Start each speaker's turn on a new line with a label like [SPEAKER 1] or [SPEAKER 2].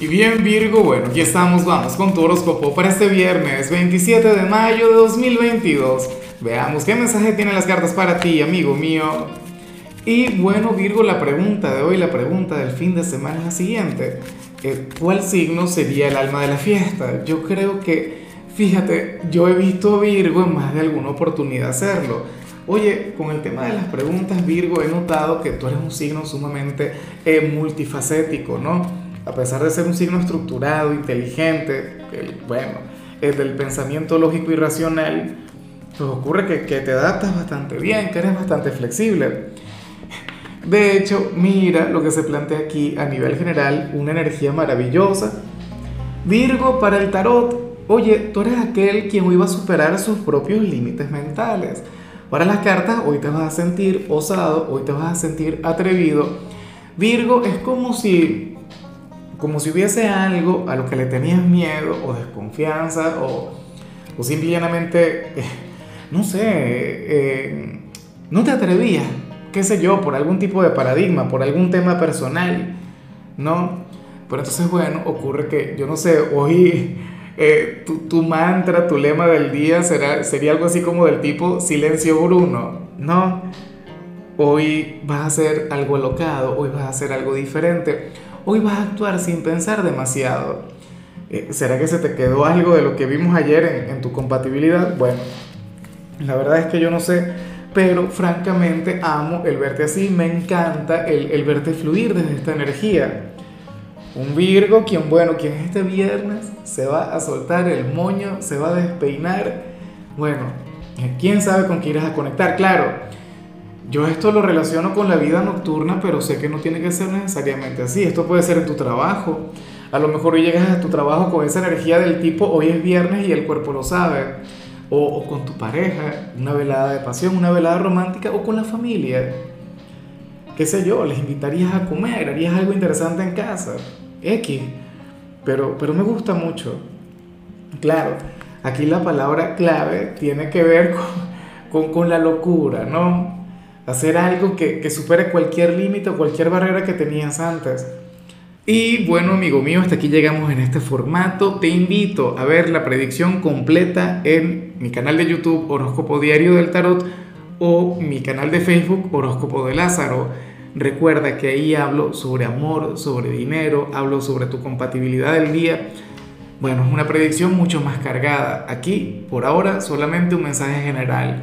[SPEAKER 1] Y bien Virgo, bueno, aquí estamos, vamos con tu horóscopo para este viernes 27 de mayo de 2022. Veamos qué mensaje tienen las cartas para ti, amigo mío. Y bueno Virgo, la pregunta de hoy, la pregunta del fin de semana es la siguiente. Eh, ¿Cuál signo sería el alma de la fiesta? Yo creo que, fíjate, yo he visto Virgo en más de alguna oportunidad hacerlo. Oye, con el tema de las preguntas, Virgo, he notado que tú eres un signo sumamente eh, multifacético, ¿no? A pesar de ser un signo estructurado, inteligente, bueno, es del pensamiento lógico y racional, pues ocurre que, que te adaptas bastante bien, que eres bastante flexible. De hecho, mira lo que se plantea aquí a nivel general, una energía maravillosa. Virgo para el tarot, oye, tú eres aquel quien hoy va a superar sus propios límites mentales. Para las cartas, hoy te vas a sentir osado, hoy te vas a sentir atrevido. Virgo es como si como si hubiese algo a lo que le tenías miedo o desconfianza o, o simplemente, eh, no sé, eh, no te atrevías, qué sé yo, por algún tipo de paradigma, por algún tema personal, ¿no? Pero entonces, bueno, ocurre que, yo no sé, hoy eh, tu, tu, mantra, tu lema del día será, sería algo así como del tipo silencio Bruno, ¿no? Hoy vas a hacer algo alocado, hoy vas a hacer algo diferente hoy vas a actuar sin pensar demasiado. Eh, ¿Será que se te quedó algo de lo que vimos ayer en, tu compatibilidad? Bueno, la verdad es que yo no sé, pero francamente amo el verte así, me encanta el, el verte fluir desde esta energía. Un Virgo, quien bueno, quien este viernes se va a soltar el moño, se va a despeinar. Bueno, quién sabe con qué irás a conectar. Claro, yo esto lo relaciono con la vida nocturna, pero sé que no tiene que ser necesariamente así. Esto puede ser en tu trabajo. A lo mejor hoy llegas a tu trabajo con esa energía del tipo, hoy es viernes y el cuerpo lo sabe. O, con tu pareja, una velada de pasión, una velada romántica, o con la familia. Qué sé yo, les invitarías a comer, harías algo interesante en casa. X. Pero, pero me gusta mucho. Claro, aquí la palabra clave tiene que ver con, con, con la locura, ¿no? Hacer algo que, que supere cualquier límite o cualquier barrera que tenías antes. Y bueno, amigo mío, hasta aquí llegamos en este formato. Te invito a ver la predicción completa en mi canal de YouTube Horóscopo Diario del Tarot o mi canal de Facebook Horóscopo de Lázaro. Recuerda que ahí hablo sobre amor, sobre dinero, hablo sobre tu compatibilidad del día. Bueno, es una predicción mucho más cargada. Aquí, por ahora, solamente un mensaje general